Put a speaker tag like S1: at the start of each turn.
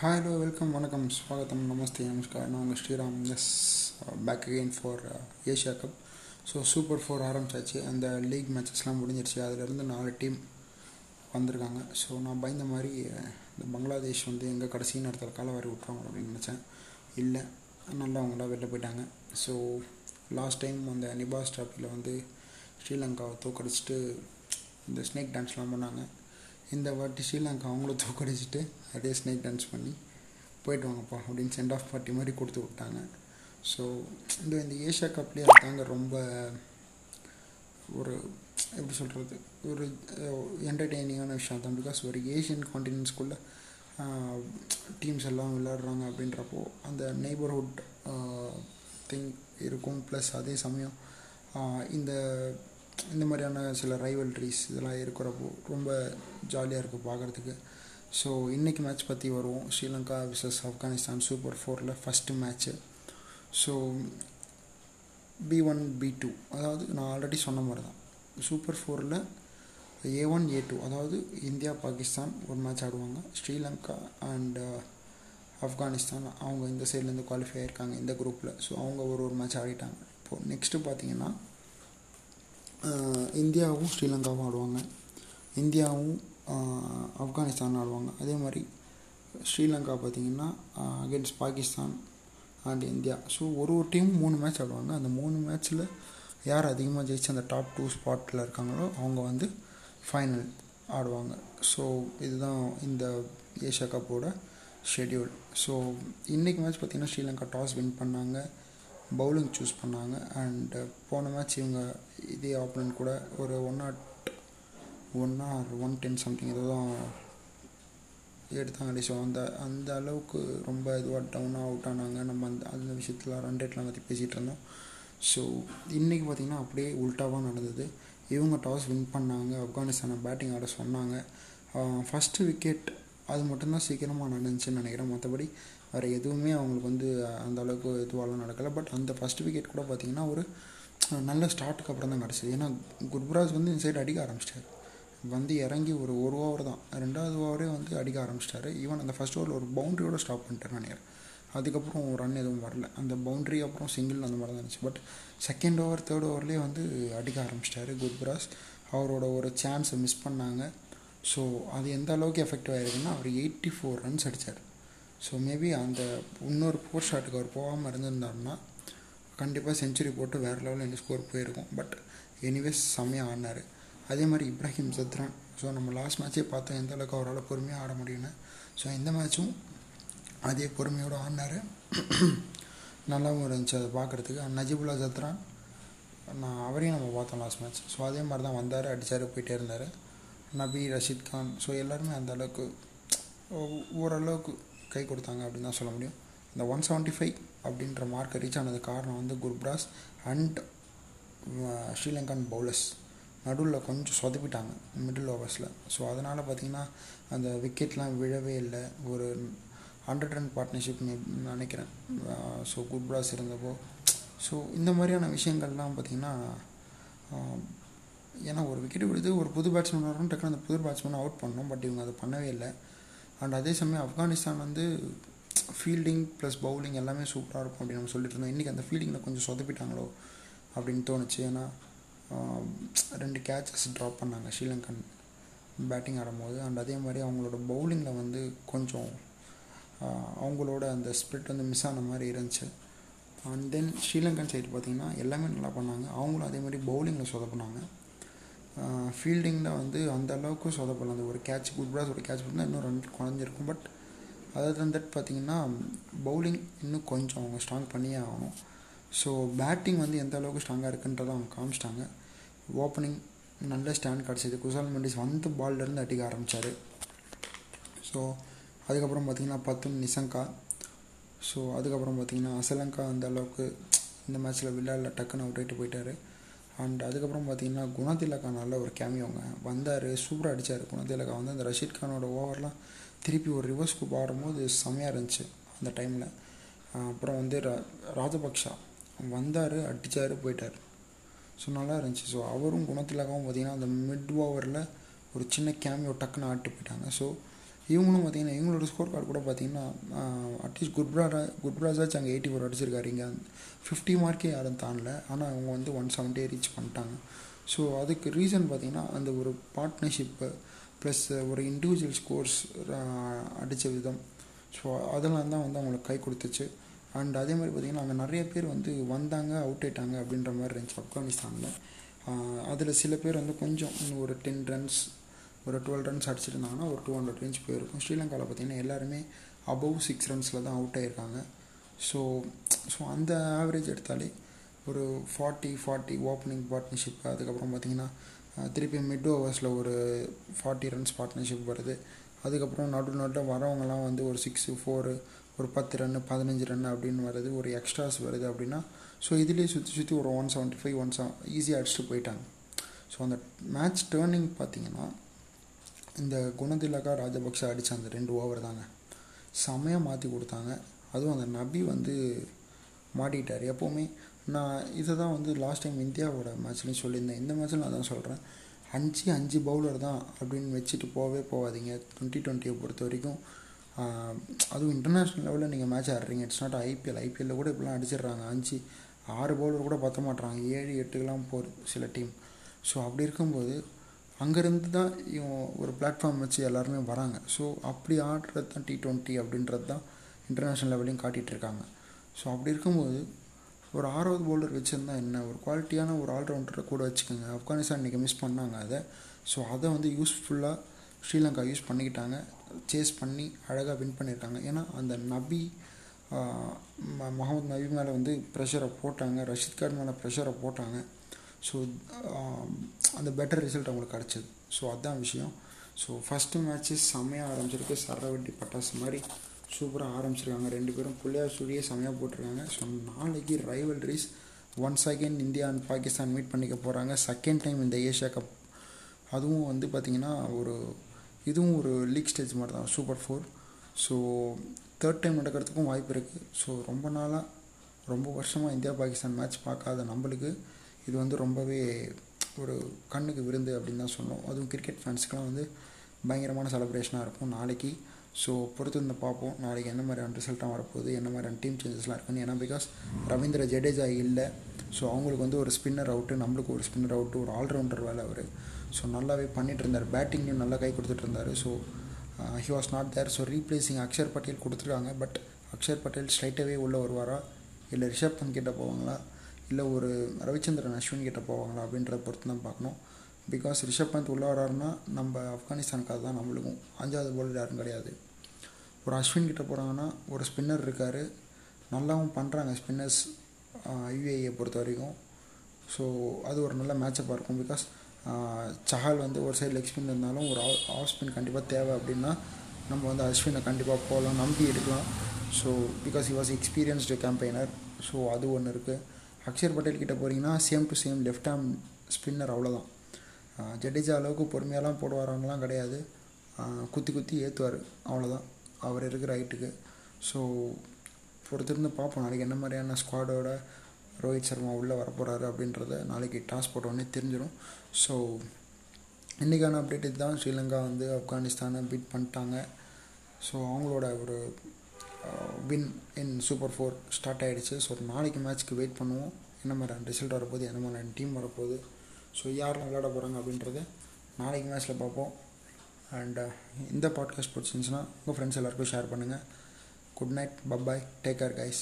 S1: Hi hello welcome வணக்கம் ஸ்வாகத்தம் நமஸ்தே நமஸ்கார். நான் உங்கள் Sriram is back again for Asia Cup so super four ஆரம்பிச்சாச்சு. அந்த லீக் மேட்சஸ்லாம் முடிஞ்சிருச்சு. அதிலிருந்து நாலு டீம் வந்திருக்காங்க. ஸோ நான் பயந்த மாதிரி uh, இந்த பங்களாதேஷ் வந்து எங்கள் கடைசி நேரத்தில் காலை வரை விட்றாங்க அப்படின்னு நினச்சேன். இல்லை நல்லா அவங்களா வெளில போயிட்டாங்க. ஸோ லாஸ்ட் டைம் அந்த நிபாஸ் ட்ராஃபியில் வந்து ஸ்ரீலங்காவை தோக்கடிச்சிட்டு இந்த ஸ்னேக் டான்ஸ்லாம் பண்ணாங்க. இந்த வாட்டி ஸ்ரீலங்கா அவங்கள தூக்கடிச்சிட்டு அதே ஸ்னேக் டான்ஸ் பண்ணி போயிட்டு வாங்கப்பா அப்படின்னு சென்ட் ஆஃப் பார்ட்டி மாதிரி கொடுத்து விட்டாங்க. ஸோ இந்த இந்த ஏஷியா கப்லேயே அதுதாங்க ரொம்ப ஒரு எப்படி சொல்கிறது ஒரு என்டர்டெய்னிங்கான விஷயம் தான் பிகாஸ் ஒரு ஏஷியன் காண்டினென்ட்ஸ்குள்ளே டீம்ஸ் எல்லாம் விளையாடுறாங்க அப்படின்றப்போ அந்த நெய்பர்ஹுட் திங் இருக்கும். ப்ளஸ் அதே சமயம் இந்த இந்த மாதிரியான சில ரைவல்ட்ரிஸ் இதெல்லாம் இருக்கிறப்போ ரொம்ப ஜாலியாக இருக்குது பார்க்குறதுக்கு. ஸோ இன்றைக்கி மேட்ச் பற்றி வருவோம். ஸ்ரீலங்கா விசஸ் ஆப்கானிஸ்தான் சூப்பர் ஃபோரில் first match so B one B two அதாவது நான் ஆல்ரெடி சொன்ன மாதிரி தான் சூப்பர் ஃபோரில் ஏ ஒன் ஏ டூ அதாவது இந்தியா பாகிஸ்தான் ஒரு மேட்ச் ஆடுவாங்க. ஸ்ரீலங்கா அண்ட் uh, ஆப்கானிஸ்தான் அவங்க இந்த சைட்லேருந்து குவாலிஃபை ஆயிருக்காங்க இந்த குரூப்பில் ஸோ அவங்க ஒரு ஒரு மேட்ச் ஆடிட்டாங்க. இப்போது நெக்ஸ்ட்டு பார்த்தீங்கன்னா இந்தியாவும் ஸ்ரீலங்காவும் ஆடுவாங்க. இந்தியாவும் ஆப்கானிஸ்தான் ஆடுவாங்க. அதே மாதிரி ஸ்ரீலங்கா பார்த்திங்கன்னா against Pakistan and India. So ஒரு ஒரு டீம் மூணு மேட்ச் ஆடுவாங்க. அந்த மூணு மேட்ச்சில் யார் அதிகமாக ஜெயிச்சு அந்த டாப் டூ ஸ்பாட்டில் இருக்காங்களோ அவங்க வந்து ஃபைனல் ஆடுவாங்க. ஸோ இதுதான் இந்த ஏஷியா கப்போட ஷெட்யூல் ஸோ இன்றைக்கி மேட்ச் பார்த்திங்கன்னா ஸ்ரீலங்கா டாஸ் வின் பண்ணாங்க. பவுலிங் சூஸ் பண்ணாங்க. அண்ட் uh, போன மேட்ச் இவங்க இதே ஆப்பனண்ட் கூட ஒரு one nought one or one ten something ஏதோ தான் எடுத்தாங்க. ஸோ அந்த அந்த அளவுக்கு ரொம்ப இதுவாக டவுனாக அவுட் ஆனாங்க. நம்ம அந்த அந்த விஷயத்தில் ரன் ரேட்லாம் பற்றி பேசிகிட்டு இருந்தோம். ஸோ இன்றைக்கி பார்த்திங்கன்னா அப்படியே உல்ட்டாவாக நடந்தது. இவங்க டாஸ் வின் பண்ணாங்க. ஆப்கானிஸ்தானை பேட்டிங் ஆட சொன்னாங்க. ஃபஸ்ட்டு விக்கெட் அது மட்டும்தான் சீக்கிரமாக நடந்துச்சுன்னு நினைக்கிறேன். மற்றபடி வேறு எதுவுமே அவங்களுக்கு வந்து அந்த அளவுக்கு இதுவாலாம் நடக்கலை. பட் அந்த ஃபஸ்ட் விக்கெட் கூட பார்த்திங்கன்னா ஒரு நல்ல ஸ்டார்ட்டுக்கு அப்புறம் தான் கிடச்சிது. ஏன்னா குர்பராஜ் வந்து இந்த சைடு அடிக்க ஆரம்பிச்சிட்டார். வந்து இறங்கி ஒரு ஒரு ஓவர் தான். ரெண்டாவது ஓவரே வந்து அடிக்க ஆரம்பிச்சிட்டாரு. ஈவன் அந்த ஃபஸ்ட் ஓவரில் ஒரு பவுண்ட்ரியோட ஸ்டாப் பண்ணிட்டேன் நினைக்கிறேன். அதுக்கப்புறம் ரன் எதுவும் வரல. அந்த பவுண்ட்ரி அப்புறம் சிங்கிள் அந்த மாதிரி தான் இருந்துச்சு பட் செகண்ட் ஓவர் தேர்ட் ஓவர்லேயே வந்து அடிக்க ஆரம்பிச்சிட்டாரு குர்பராஜ். அவரோட ஒரு சான்ஸை மிஸ் பண்ணாங்க. ஸோ அது எந்த அளவுக்கு எஃபெக்டிவ் ஆகிருக்குன்னா அவர் எயிட்டி ஃபோர் ரன்ஸ் அடித்தார் ஸோ மேபி அந்த இன்னொரு ஃபோர் ஷாட்டுக்கு அவர் போகாமல் இருந்திருந்தாருன்னா கண்டிப்பாக செஞ்சுரி போட்டு வேறு லெவலில் என்ன ஸ்கோர் போயிருக்கும். பட் எனிவேஸ் செம்மையாக ஆடினார். அதே மாதிரி இப்ராஹிம் சத்ரான் ஸோ நம்ம லாஸ்ட் மேட்ச்சே பார்த்தோம் எந்த அளவுக்கு அவரால் பொறுமையாக ஆட முடியும்னு. ஸோ இந்த மேட்சும் அதே பொறுமையோடு ஆடினார். நல்லாவும் இருந்துச்சு அதை பார்க்குறதுக்கு நஜிபுல்லா சத்ரான் நான் அவரையும் நம்ம பார்த்தோம் லாஸ்ட் மேட்ச் ஸோ அதே மாதிரி தான் வந்தார் அடித்தார் போயிட்டே இருந்தார். நபி ரஷீத் கான். ஸோ எல்லாருமே அந்த அளவுக்கு ஓரளவுக்கு கை கொடுத்தாங்க அப்படின்னு தான் சொல்ல முடியும். இந்த ஒன் செவன்ட்டி ஃபைவ் அப்படின்ற மார்க்கை ரீச் ஆனது காரணம் வந்து குர்ப்ராஸ் அண்ட் ஸ்ரீலங்கன் பவுலர்ஸ். நடுவில் கொஞ்சம் சொதப்பிட்டாங்க மிடில் ஓவர்ஸில் ஸோ அதனால் பார்த்திங்கன்னா அந்த விக்கெட்லாம் விழவே இல்லை. ஒரு ஹண்ட்ரட் ரன் பார்ட்னர்ஷிப் நினைக்கிறேன். ஸோ குர்பிராஸ் இருந்தப்போ. ஸோ இந்த மாதிரியான விஷயங்கள்லாம் பார்த்திங்கன்னா ஏன்னா ஒரு விக்கெட் விடுது ஒரு புது பேட்ஸ்மேன் வரணும் டக்குனு அந்த புது பேட்ஸ்மேன் அவுட் பண்ணோம் பட் இவங்க அதை பண்ணவே இல்லை. அண்ட் அதே சமயம் ஆப்கானிஸ்தான் வந்து ஃபீல்டிங் ப்ளஸ் பவுலிங் எல்லாமே சூப்பராக இருக்கும் அப்படின்னு நம்ம சொல்லிட்டு இருந்தோம். இன்றைக்கி அந்த ஃபீல்டிங்கில் கொஞ்சம் சொதப்பிட்டாங்களோ அப்படின்னு தோணுச்சு. ஏன்னா ரெண்டு கேட்சஸ் ட்ராப் பண்ணாங்க ஸ்ரீலங்கன் பேட்டிங் ஆடும்போது. அண்ட் அதே மாதிரி அவங்களோட பவுலிங்கில் வந்து கொஞ்சம் அவங்களோட அந்த ஸ்பிரிட் வந்து மிஸ் ஆன மாதிரி இருந்துச்சு. அண்ட் தென் ஸ்ரீலங்கன் சைடு பார்த்திங்கன்னா எல்லாமே நல்லா பண்ணாங்க. அவங்களும் அதே மாதிரி பவுலிங்கில் சொதப்பினாங்க. ஃபீல்டிங்கில் வந்து அந்த அளவுக்கு சொதப்படலாம் அந்த ஒரு கேட்ச் குட்பிராஸ் ஒரு கேட்ச் பண்ணால் இன்னும் ரன் குறைஞ்சிருக்கும் பட் அதர் தன் தட் பார்த்திங்கன்னா பவுலிங் இன்னும் கொஞ்சம் அவங்க ஸ்ட்ராங் பண்ணியே ஆகணும். ஸோ பேட்டிங் வந்து எந்த அளவுக்கு ஸ்ட்ராங்காக இருக்குன்றதை அவங்க காமிச்சிட்டாங்க. ஓப்பனிங் நல்ல ஸ்டாண்ட் கிடச்சிது குசால் மெண்டிஸ் வந்து பால்லேருந்து அடிக்க ஆரம்பித்தார் ஸோ அதுக்கப்புறம் பார்த்திங்கன்னா பத்தும் நிசங்கா. ஸோ அதுக்கப்புறம் பார்த்திங்கன்னா அசலங்கா அந்த அளவுக்கு இந்த மேட்ச்சில் விளையாடல டக்குன்னு அவுட் ஆகிட்டு போயிட்டார். அண்ட் அதுக்கப்புறம் பார்த்திங்கன்னா குணதிலகா நல்ல ஒரு கேமியோங்க வந்தார் சூப்பராக அடித்தார் குணதிலகா. வந்து அந்த ரஷீத் கானோட ஓவர்லாம் திருப்பி ஒரு ரிவர்ஸ் குப் ஆடும்போது செம்மையாக இருந்துச்சு அந்த டைமில் அப்புறம் வந்து ராஜபக்ஷா வந்தார் அடித்தார் போயிட்டார். ஸோ நல்லா இருந்துச்சு. ஸோ அவரும் குணத்திலகாவும் பார்த்திங்கன்னா அந்த மிட் ஓவரில் ஒரு சின்ன கேமியோ டக்குன்னு ஆட்டு போயிட்டாங்க. ஸோ இவங்களும் பார்த்தீங்கன்னா இவங்களோட ஸ்கோர் கார்டு கூட பார்த்தீங்கன்னா அட்லீஸ்ட் குட்ராஜா குட்ராஜாச்சு அங்கே எயிட்டி ஃபோர் அடிச்சிருக்காரு. இங்கே ஃபிஃப்டி மார்க்கே யாரும் தாண்டல. ஆனால் அவங்க வந்து ஒன் செவன்ட்டியே ரீச் பண்ணிட்டாங்க. ஸோ அதுக்கு ரீசன் பார்த்தீங்கன்னா அந்த ஒரு பார்ட்னர்ஷிப்பு ப்ளஸ் ஒரு இண்டிவிஜுவல் ஸ்கோர்ஸ் அடித்த விதம். ஸோ அதெல்லாம் தான் வந்து அவங்களுக்கு கை கொடுத்துச்சு. அண்ட் அதே மாதிரி பார்த்திங்கன்னா அங்கே நிறைய பேர் வந்து வந்தாங்க அவுட் ஆயிட்டாங்க அப்படின்ற மாதிரி இருந்துச்சு ஆப்கானிஸ்தானில் அதில் சில பேர் வந்து கொஞ்சம் ஒரு டென் ரன்ஸ் ஒரு டுவெல் ரன்ஸ் அடிச்சிருந்தாங்கன்னா ஒரு டூ ஹண்ட்ரட் ரேஞ்ச் போயிருக்கும். ஸ்ரீலங்காவில் பார்த்திங்கன்னா எல்லாருமே அபவ் சிக்ஸ் ரன்ஸில் தான் அவுட் ஆகிருக்காங்க ஸோ ஸோ அந்த ஆவரேஜ் எடுத்தாலே ஒரு ஃபார்ட்டி ஃபார்ட்டி ஓப்பனிங் பார்ட்னர்ஷிப் அதுக்கப்புறம் பார்த்திங்கன்னா திருப்பி மிட் ஓவர்ஸில் ஒரு ஃபார்ட்டி ரன்ஸ் பார்ட்னர்ஷிப் வருது. அதுக்கப்புறம் நடு நடுவில் வரவங்கலாம் வந்து ஒரு சிக்ஸு ஃபோரு ஒரு பத்து ரன்னு பதினஞ்சு ரன் அப்படின்னு வருது ஒரு எக்ஸ்ட்ராஸ் வருது அப்படின்னா ஸோ இதுலேயே சுற்றி சுற்றி ஒரு one seventy five one seven ஈஸியாக அடிச்சுட்டு போயிட்டாங்க. ஸோ அந்த மேட்ச் டேர்னிங் பார்த்தீங்கன்னா இந்த குணதிலகா ராஜபக்ஷ அடித்த அந்த ரெண்டு ஓவர் தாங்க செமையாக மாற்றி கொடுத்தாங்க. அதுவும் அந்த நபி வந்து மாட்டிக்கிட்டார். எப்போவுமே நான் இதை தான் வந்து லாஸ்ட் டைம் இந்தியாவோட மேட்ச்லையும் சொல்லியிருந்தேன். இந்த மேட்ச்சில் நான் தான் சொல்கிறேன் அஞ்சு அஞ்சு பவுலர் தான் அப்படின்னு வச்சுட்டு போகவே போகாதீங்க. டுவெண்ட்டி டுவெண்ட்டியை பொறுத்த வரைக்கும் அதுவும் இன்டர்நேஷ்னல் லெவலில் நீங்கள் மேட்ச் ஆடுறீங்க. இட்ஸ் நாட் ஐபிஎல் ஐபிஎல்லில் கூட இப்படிலாம் அடிச்சிடுறாங்க. அஞ்சு ஆறு பவுலர் கூட பற்ற மாட்டுறாங்க ஏழு எட்டுக்கெலாம் போகிற சில டீம் ஸோ அப்படி இருக்கும்போது அங்கேருந்து தான் இவன் ஒரு பிளாட்ஃபார்ம் வச்சு எல்லாருமே வராங்க. ஸோ அப்படி ஆடுறது தான் டி ட்வெண்ட்டி அப்படின்றது தான் இன்டர்நேஷ்னல் லெவலையும் காட்டிகிட்டு இருக்காங்க. ஸோ அப்படி இருக்கும்போது ஒரு ஆறாவது பவுலர் வச்சுருந்தா என்ன? ஒரு குவாலிட்டியான ஒரு ஆல்ரவுண்டரை கூட வச்சுக்கோங்க. ஆப்கானிஸ்தான் இன்றைக்கி மிஸ் பண்ணாங்க அதை. ஸோ அதை வந்து யூஸ்ஃபுல்லாக ஸ்ரீலங்கா யூஸ் பண்ணிக்கிட்டாங்க. சேஸ் பண்ணி அழகாக வின் பண்ணியிருக்காங்க. ஏன்னா அந்த நபி முகமது நபி மேலே வந்து ப்ரெஷரை போட்டாங்க. ரஷித் கான் மேலே ப்ரெஷரை போட்டாங்க. ஸோ um, அந்த பெட்டர் ரிசல்ட் அவங்களுக்கு கிடச்சிது. ஸோ அதுதான் விஷயம். ஸோ ஃபஸ்ட்டு மேட்ச்சு செம்மையாக ஆரம்பிச்சிருக்கு. சரவட்டி பட்டாசு மாதிரி சூப்பராக ஆரம்பிச்சிருக்காங்க. ரெண்டு பேரும் புள்ளையார் சூரியே செம்மையாக போட்டிருக்காங்க. ஸோ நாளைக்கு rivalries once again India and Pakistan meet பண்ணிக்க போகிறாங்க செகண்ட் டைம் இந்த ஏஷியா கப் அதுவும் வந்து பார்த்திங்கன்னா ஒரு இதுவும் ஒரு லீக் ஸ்டேஜ் மாதிரி தான். Super four so third time நடக்கிறதுக்கும் வாய்ப்பு இருக்குது ஸோ ரொம்ப நாளாக ரொம்ப வருஷமாக இந்தியா பாகிஸ்தான் மேட்ச் பார்க்காத நம்மளுக்கு இது வந்து ரொம்பவே ஒரு கண்ணுக்கு விருந்து அப்படின்னு தான் சொன்னோம். அதுவும் கிரிக்கெட் ஃபேன்ஸுக்கெலாம் வந்து பயங்கரமான செலப்ரேஷனாக இருக்கும் நாளைக்கு. ஸோ பொறுத்து வந்து பார்ப்போம். நாளைக்கு என்ன மாதிரியான ரிசல்ட்டாக வரப்போகுது என்ன மாதிரியான டீம் சேஞ்சஸ்லாம் இருக்குன்னு. ஏன்னா பிகாஸ் ரவீந்திர ஜடேஜா இல்லை. ஸோ அவங்களுக்கு வந்து ஒரு ஸ்பின்னர் அவுட்டு நம்மளுக்கு ஒரு ஸ்பின்னர் அவுட்டு ஒரு ஆல்ரவுண்டர் வேலை அவர். ஸோ நல்லாவே பண்ணிகிட்டு இருந்தார். பேட்டிங்லையும் நல்லா கை கொடுத்துட்டு இருந்தார். So he was not there so replacing Akshar Patel கொடுத்துருக்காங்க. பட் அக்ஷர் பட்டேல் ஸ்ட்ரைட்டாகவே உள்ளே வருவாரா? இல்லை ரிஷப் பந்த் கிட்ட போவாங்களா? இல்லை ஒரு ரவிச்சந்திரன் அஸ்வின் கிட்ட போவாங்களா அப்படின்றத பொறுத்து தான் பார்க்கணும். பிகாஸ் ரிஷப் பந்த் உள்ளே வராருன்னா நம்ம ஆப்கானிஸ்தானுக்காக தான் நம்மளுக்கும். அஞ்சாவது போல் யாரும் கிடையாது. ஒரு அஸ்வின் கிட்ட போகிறாங்கன்னா ஒரு ஸ்பின்னர் இருக்கார். நல்லாவும் பண்ணுறாங்க ஸ்பின்னர்ஸ் யூஏஏ பொறுத்த வரைக்கும். ஸோ அது ஒரு நல்ல மேட்சப்பாக இருக்கும். பிகாஸ் சஹால் வந்து ஒரு சைடு லெக் ஸ்பின் இருந்தாலும் ஒரு ஆஃப் ஸ்பின் கண்டிப்பாக தேவை அப்படின்னா நம்ம வந்து அஸ்வினை கண்டிப்பாக போகலாம் நம்பி எடுக்கலாம். So because he was experienced campaigner so அது ஒன்று இருக்குது அக்ஷர் பட்டேல் கிட்ட போகிறீங்கன்னா same to same left arm spinner அவ்வளோதான் ஜடேஜா அளவுக்கு பொறுமையாலாம் போடுவாரான்லாம் கிடையாது. குத்தி குத்தி ஏற்றுவார் அவ்வளோதான் அவர் இருக்கிற ஹைட்டுக்கு ஸோ பொறுத்திருந்து பார்ப்போம். நாளைக்கு என்ன மாதிரியான ஸ்குவாடோட ரோஹித் சர்மா உள்ளே வரப்போகிறாரு அப்படின்றத நாளைக்கு டாஸ் போட்டோடனே தெரிஞ்சிடும். ஸோ இன்றைக்கான அப்டேட் இதுதான். ஸ்ரீலங்கா வந்து ஆப்கானிஸ்தானை பீட் பண்ணிட்டாங்க. ஸோ அவங்களோட ஒரு win in super four start ஆகிடுச்சு ஸோ நாளைக்கு மேட்ச்க்கு வெயிட் பண்ணுவோம். என்ன மாதிரி ரிசல்ட் வரப்போகுது என்ன மாதிரி டீம் வரப்போகுது. ஸோ யாரெல்லாம் விளையாட போகிறாங்க அப்படின்றத நாளைக்கு மேட்ச்சில் பார்ப்போம். அண்ட் இந்த பாட்காஸ்ட் பிடிச்சிருந்துச்சுன்னா உங்கள் ஃப்ரெண்ட்ஸ் எல்லாருக்கும் ஷேர் பண்ணுங்கள் good night bye bye take care guys